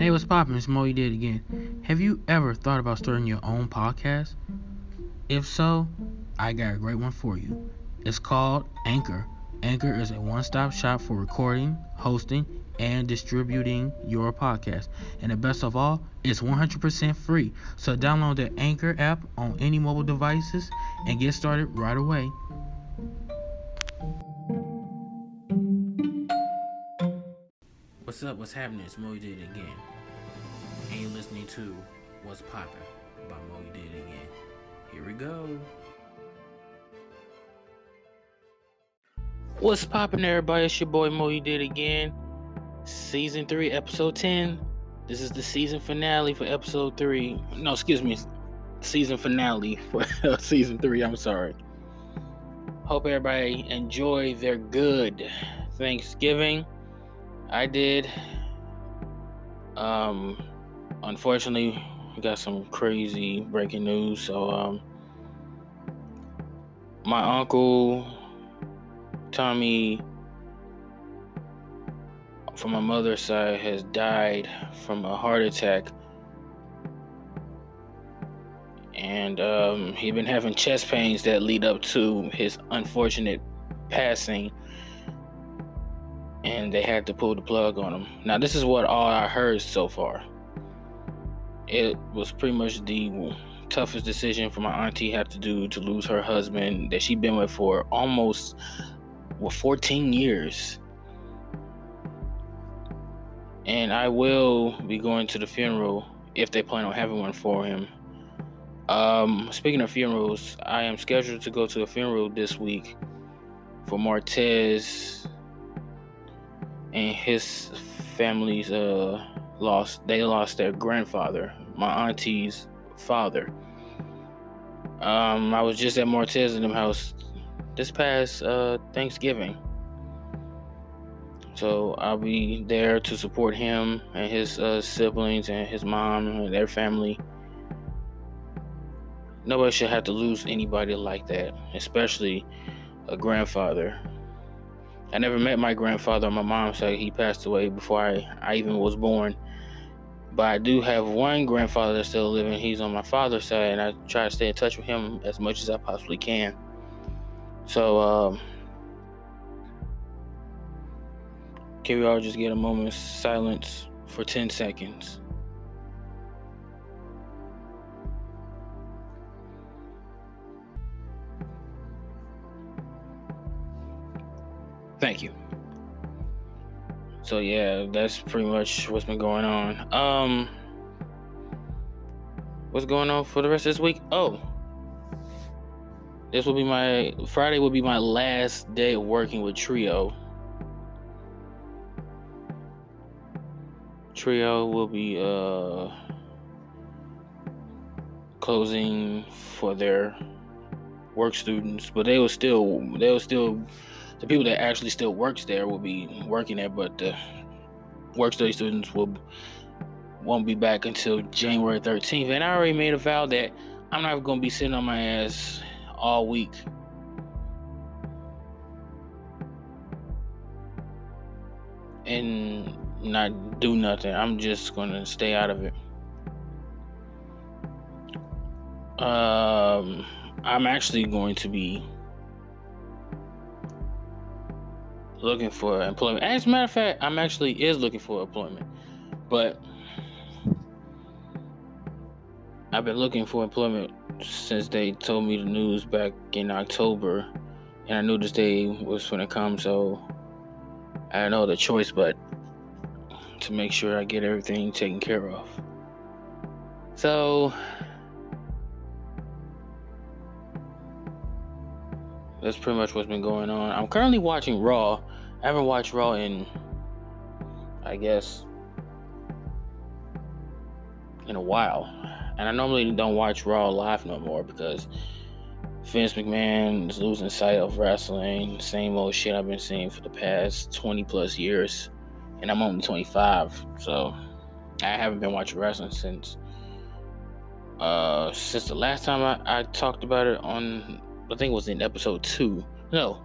Hey, what's poppin'? It's Moe. You did again. Have you ever thought about starting your own podcast? If so, I got a great one for you. It's called Anchor. Anchor is a one-stop shop for recording, hosting, and distributing your podcast. And the best of all, it's 100% free. So download the Anchor app on any mobile devices and get started right away. What's up? What's happening? It's Moe. You did it again. And you're listening to What's Poppin' by Moe. You did it again. Here we go. What's poppin', everybody? It's your boy Moe. You did it again. Season 3, Episode 10. This is the season finale for Episode 3. No, excuse me. Season finale for Season 3. I'm sorry. Hope everybody enjoy their good Thanksgiving. I did. Um, unfortunately, we got some crazy breaking news. So, um, my uncle Tommy from my mother's side has died from a heart attack. And um, he'd been having chest pains that lead up to his unfortunate passing and they had to pull the plug on him. Now, this is what all I heard so far. It was pretty much the toughest decision for my auntie had to do to lose her husband that she'd been with for almost well, 14 years. And I will be going to the funeral if they plan on having one for him. Um, speaking of funerals, I am scheduled to go to a funeral this week for Martez and his family's uh lost they lost their grandfather, my auntie's father. Um, I was just at Martez in them house this past uh Thanksgiving. So I'll be there to support him and his uh, siblings and his mom and their family. Nobody should have to lose anybody like that, especially a grandfather. I never met my grandfather on my mom's side. He passed away before I, I even was born. But I do have one grandfather that's still living. He's on my father's side, and I try to stay in touch with him as much as I possibly can. So, um, can we all just get a moment's silence for 10 seconds? Thank you. So yeah, that's pretty much what's been going on. Um what's going on for the rest of this week? Oh. This will be my Friday will be my last day of working with Trio. Trio will be uh closing for their work students, but they will still they will still the people that actually still works there will be working there, but the work study students will won't be back until January 13th. And I already made a vow that I'm not going to be sitting on my ass all week. And not do nothing. I'm just going to stay out of it. Um, I'm actually going to be looking for employment. As a matter of fact, I'm actually is looking for employment, but I've been looking for employment since they told me the news back in October, and I knew this day was when it comes. So I had no other choice but to make sure I get everything taken care of. So that's pretty much what's been going on. I'm currently watching Raw. I haven't watched Raw in, I guess, in a while. And I normally don't watch Raw live no more because Vince McMahon is losing sight of wrestling. Same old shit I've been seeing for the past 20 plus years. And I'm only 25. So I haven't been watching wrestling since. Uh, since the last time I, I talked about it on I think it was in episode two. No,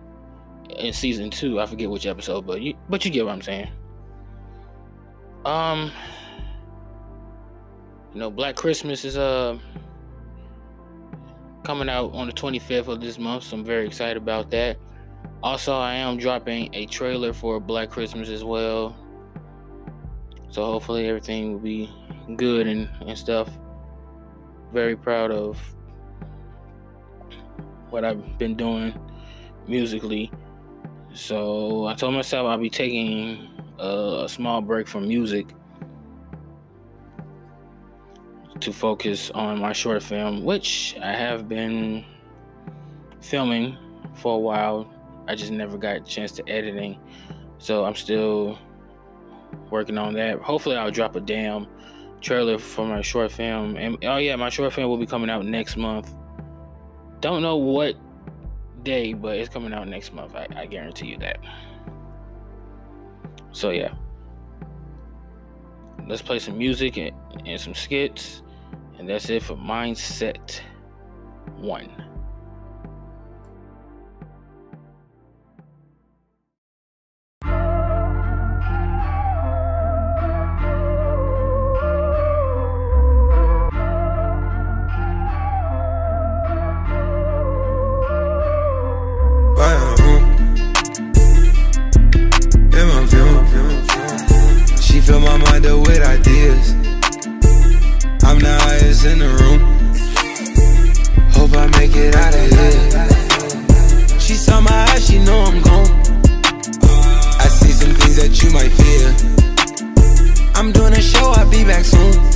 in season two. I forget which episode, but you but you get what I'm saying. Um, you know, Black Christmas is uh coming out on the 25th of this month, so I'm very excited about that. Also, I am dropping a trailer for Black Christmas as well. So hopefully everything will be good and, and stuff. Very proud of what I've been doing musically. So I told myself I'll be taking a, a small break from music to focus on my short film, which I have been filming for a while. I just never got a chance to editing. So I'm still working on that. Hopefully I'll drop a damn trailer for my short film. And oh yeah, my short film will be coming out next month. Don't know what but it's coming out next month. I, I guarantee you that. So yeah. Let's play some music and, and some skits. And that's it for Mindset 1. Fill my mind up with ideas. I'm the highest in the room. Hope I make it out of here. She saw my eyes, she know I'm gone. I see some things that you might fear. I'm doing a show, I'll be back soon.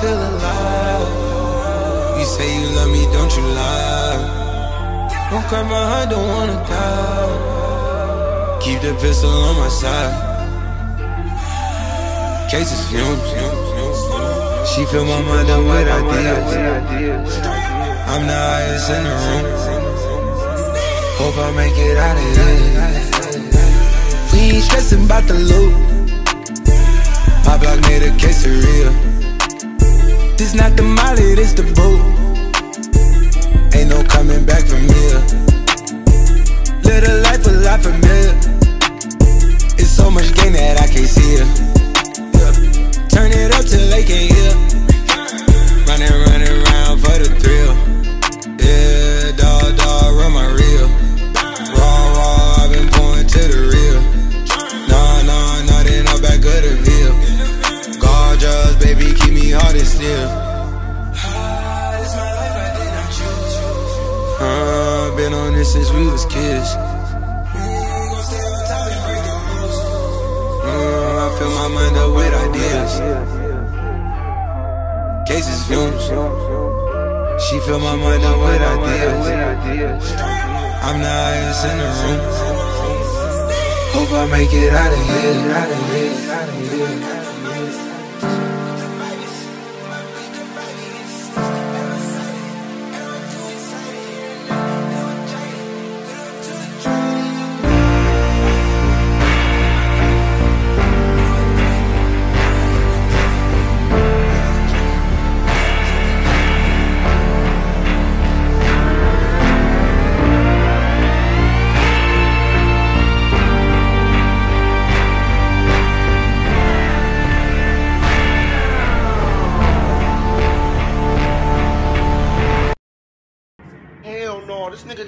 Feel alive. You say you love me, don't you lie? Don't cry my heart, don't wanna die. Keep the pistol on my side. Cases fumes. She fill my mind up with ideas. I'm the highest in the room. Hope I make it out of here. We ain't stressing about the loot. My block made a quesadilla. This not the molly, this the boot. Ain't no coming back from here. Live a life a lot familiar. It's so much gain that I can't see it. Yeah. Turn it up till they can't hear. I'm the highest in the room. Hope I make it out of here. Out of here. Out of here.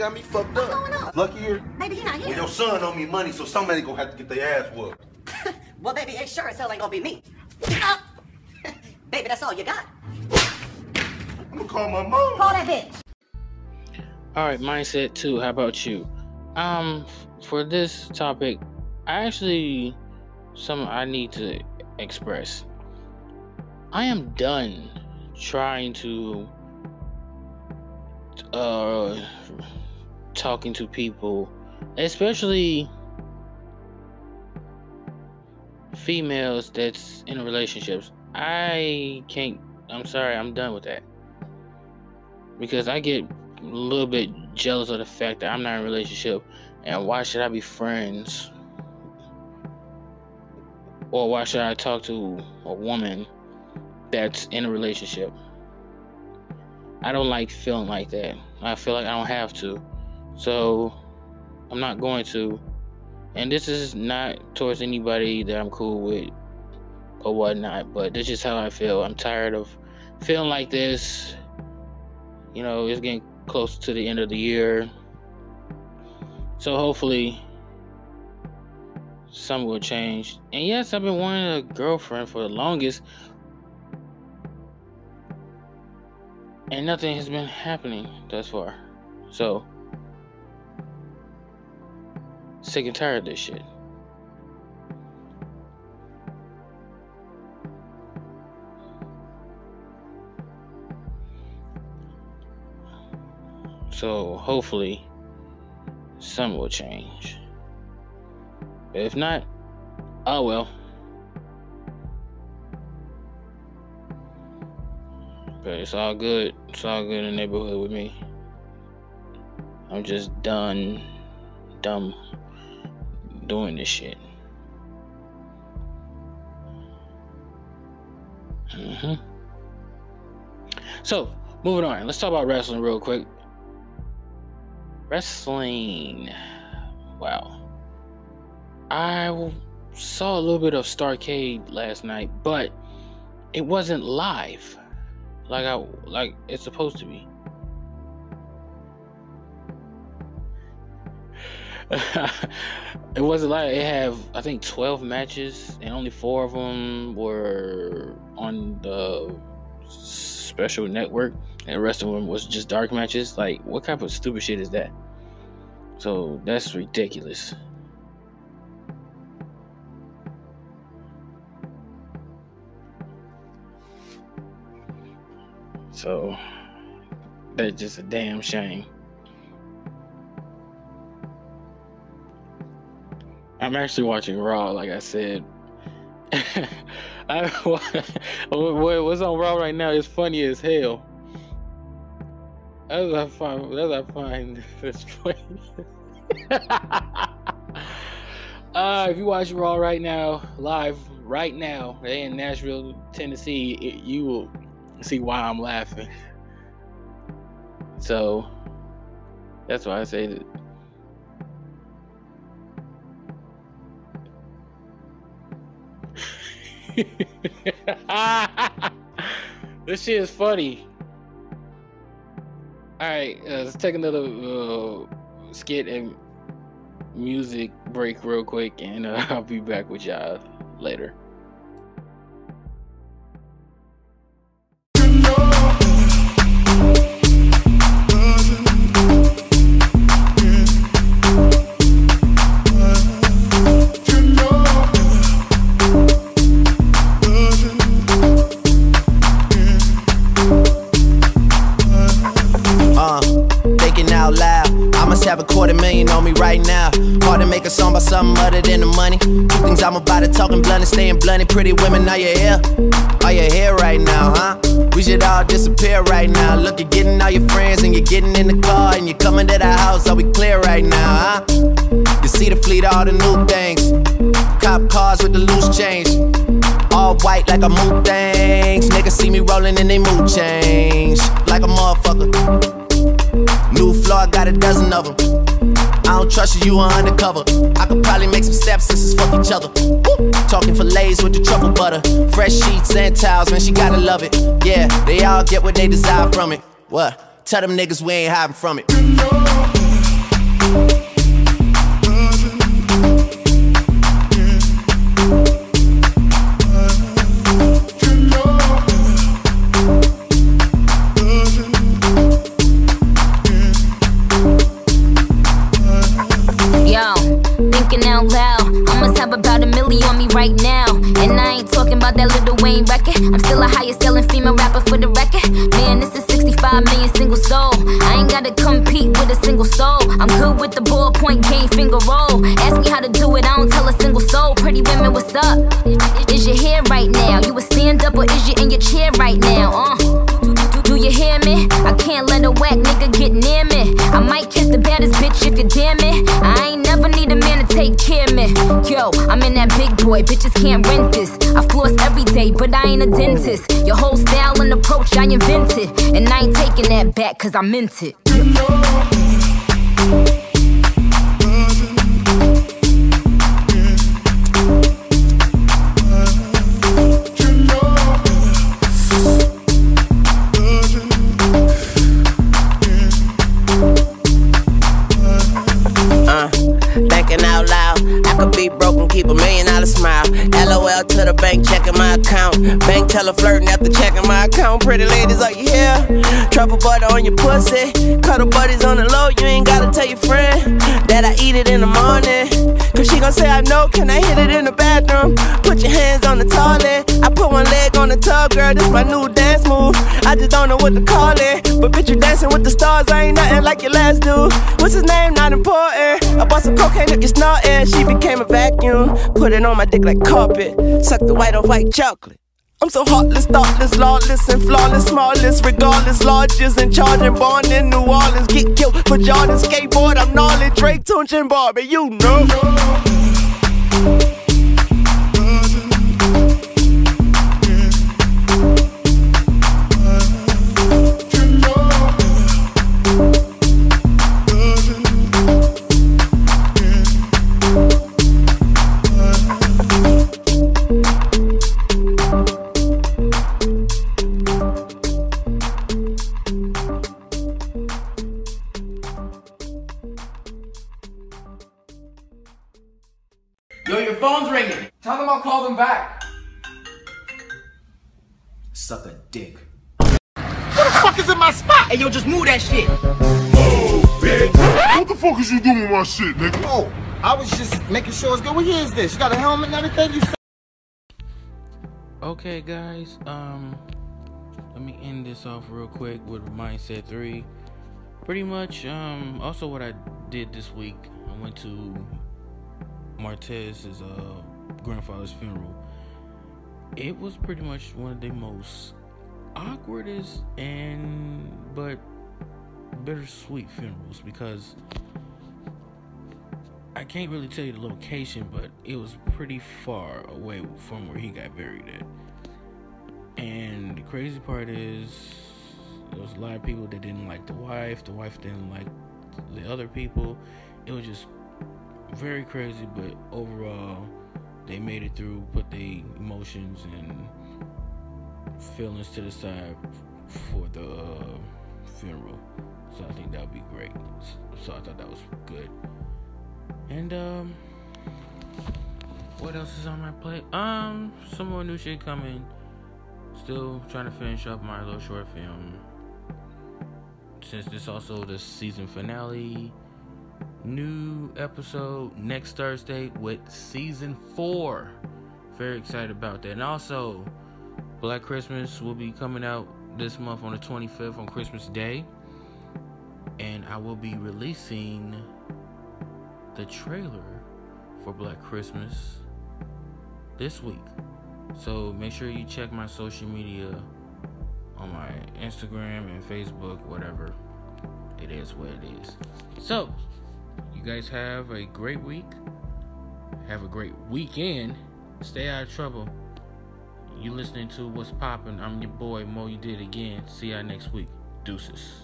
Got me fucked up. What's going on? Lucky here. Baby, he not Well, here. your son owe me money, so somebody gonna have to get their ass whooped. well, baby, it sure as hell ain't gonna be me. Baby, that's all you got. I'm gonna call my mom. Call that bitch. All right, mindset two. How about you? Um, for this topic, I actually some I need to express. I am done trying to uh talking to people, especially females that's in relationships. I can't. I'm sorry. I'm done with that because I get a little bit jealous of the fact that I'm not in a relationship, and why should I be friends Or why should I talk to a woman that's in a relationship? I don't like feeling like that. I feel like I don't have to. So I'm not going to. And this is not towards anybody that I'm cool with or whatnot, but this is how I feel. I'm tired of feeling like this. You know, it's getting close to the end of the year. So hopefully some will change. And yes, I've been wanting a girlfriend for the longest. And nothing has been happening thus far. So sick and tired of this shit. So hopefully some will change. If not, oh well. But it's all good. It's all good in the neighborhood with me. I'm just done, dumb, doing this shit. hmm So, moving on. Let's talk about wrestling real quick. Wrestling. Wow. I saw a little bit of Starcade last night, but it wasn't live like I like it's supposed to be. it wasn't like it have I think 12 matches and only 4 of them were on the special network and the rest of them was just dark matches. Like what type of stupid shit is that? So that's ridiculous. So that's just a damn shame. I'm actually watching Raw, like I said. I, what's on Raw right now is funny as hell. As I find, as I find this funny. uh, if you watch Raw right now, live right now, they in Nashville, Tennessee, it, you will see why I'm laughing. So that's why I say that. this shit is funny. All right, uh, let's take another uh, skit and music break real quick, and uh, I'll be back with y'all later. Have a quarter million on me right now. Hard to make a song about something other than the money. Two things I'm about to talking blunt and staying blunt. Pretty women, are you here? Are you here right now, huh? We should all disappear right now. Look, you're getting all your friends and you're getting in the car and you're coming to the house. Are we clear right now, huh? You see the fleet, all the new things. Cop cars with the loose change. All white like a mood things. Niggas see me rolling and they mood change. Like a motherfucker. New floor, I got a dozen of them. I don't trust you, you are undercover. I could probably make some steps sisters fuck each other. Woo! Talking fillets with the truffle butter. Fresh sheets and towels, man, she gotta love it. Yeah, they all get what they desire from it. What? Tell them niggas we ain't hiding from it. Take me. Yo, I'm in that big boy, bitches can't rent this. I floss every day, but I ain't a dentist. Your whole style and approach I invented. And I ain't taking that back, cause I meant it. LOL to the bank, checking my account. Bank teller flirting after checking my account. Pretty ladies, are you here? Truffle butter on your pussy. Cuddle buddies on the low, you ain't gotta tell your friend that I eat it in the morning. Cause she gon' say, I know, can I hit it in the bathroom? Put your hands on the toilet. I put one leg on the tub, girl, this my new dance move. I just don't know what to call it. But bitch, you dancing with the stars, I ain't nothing like your last dude. What's his name? Not important. I bought some cocaine up your snorting. She became a vacuum. Put it on my dick like carpet. Suck the white off white chocolate. I'm so heartless, thoughtless, lawless, and flawless, smallest, regardless, largest, and charging, born in New Orleans. Get killed for Jordan skateboard. I'm gnarly, Drake, Tunechi, and Barbie. You know. Shit, nigga? Oh, I was just making sure it's good. What year is this? You got a helmet and everything? You Okay, guys. Um, let me end this off real quick with Mindset Three. Pretty much. Um, also what I did this week, I went to Martez's uh grandfather's funeral. It was pretty much one of the most awkwardest and but bittersweet funerals because I can't really tell you the location, but it was pretty far away from where he got buried at. And the crazy part is, there was a lot of people that didn't like the wife. The wife didn't like the other people. It was just very crazy, but overall, they made it through, put their emotions and feelings to the side for the uh, funeral. So I think that would be great. So I thought that was good. And um, what else is on my plate? Um, some more new shit coming. Still trying to finish up my little short film. Since this also the season finale, new episode next Thursday with season four. Very excited about that. And also, Black Christmas will be coming out this month on the 25th on Christmas Day. And I will be releasing the trailer for Black Christmas this week. So make sure you check my social media on my Instagram and Facebook, whatever. It is what it is. So, you guys have a great week. Have a great weekend. Stay out of trouble. You listening to what's popping? I'm your boy Moe. You did again. See y'all next week. Deuces.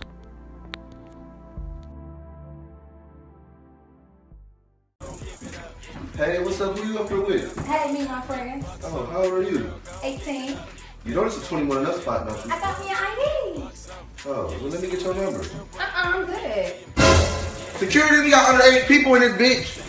Hey, what's up? Who you up here with? Hey, me and my friends. Oh, how old are you? 18. You know this is a 21 and up spot, don't you? I got me an ID. Oh, well, let me get your number. Uh-uh, I'm good. Security, we got underage people in this bitch.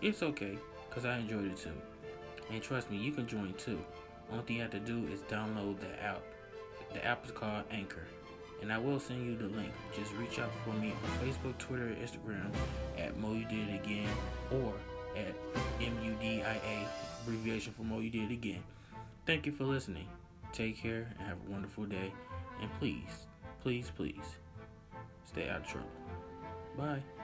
It's okay, because I enjoyed it too. And trust me, you can join too. All thing you have to do is download the app. The app is called Anchor. And I will send you the link. Just reach out for me on Facebook, Twitter, Instagram at Moe You Did It Again or at MUDIA, abbreviation for Moe You Did It Again. Thank you for listening. Take care and have a wonderful day. And please, please, please stay out of trouble. Bye.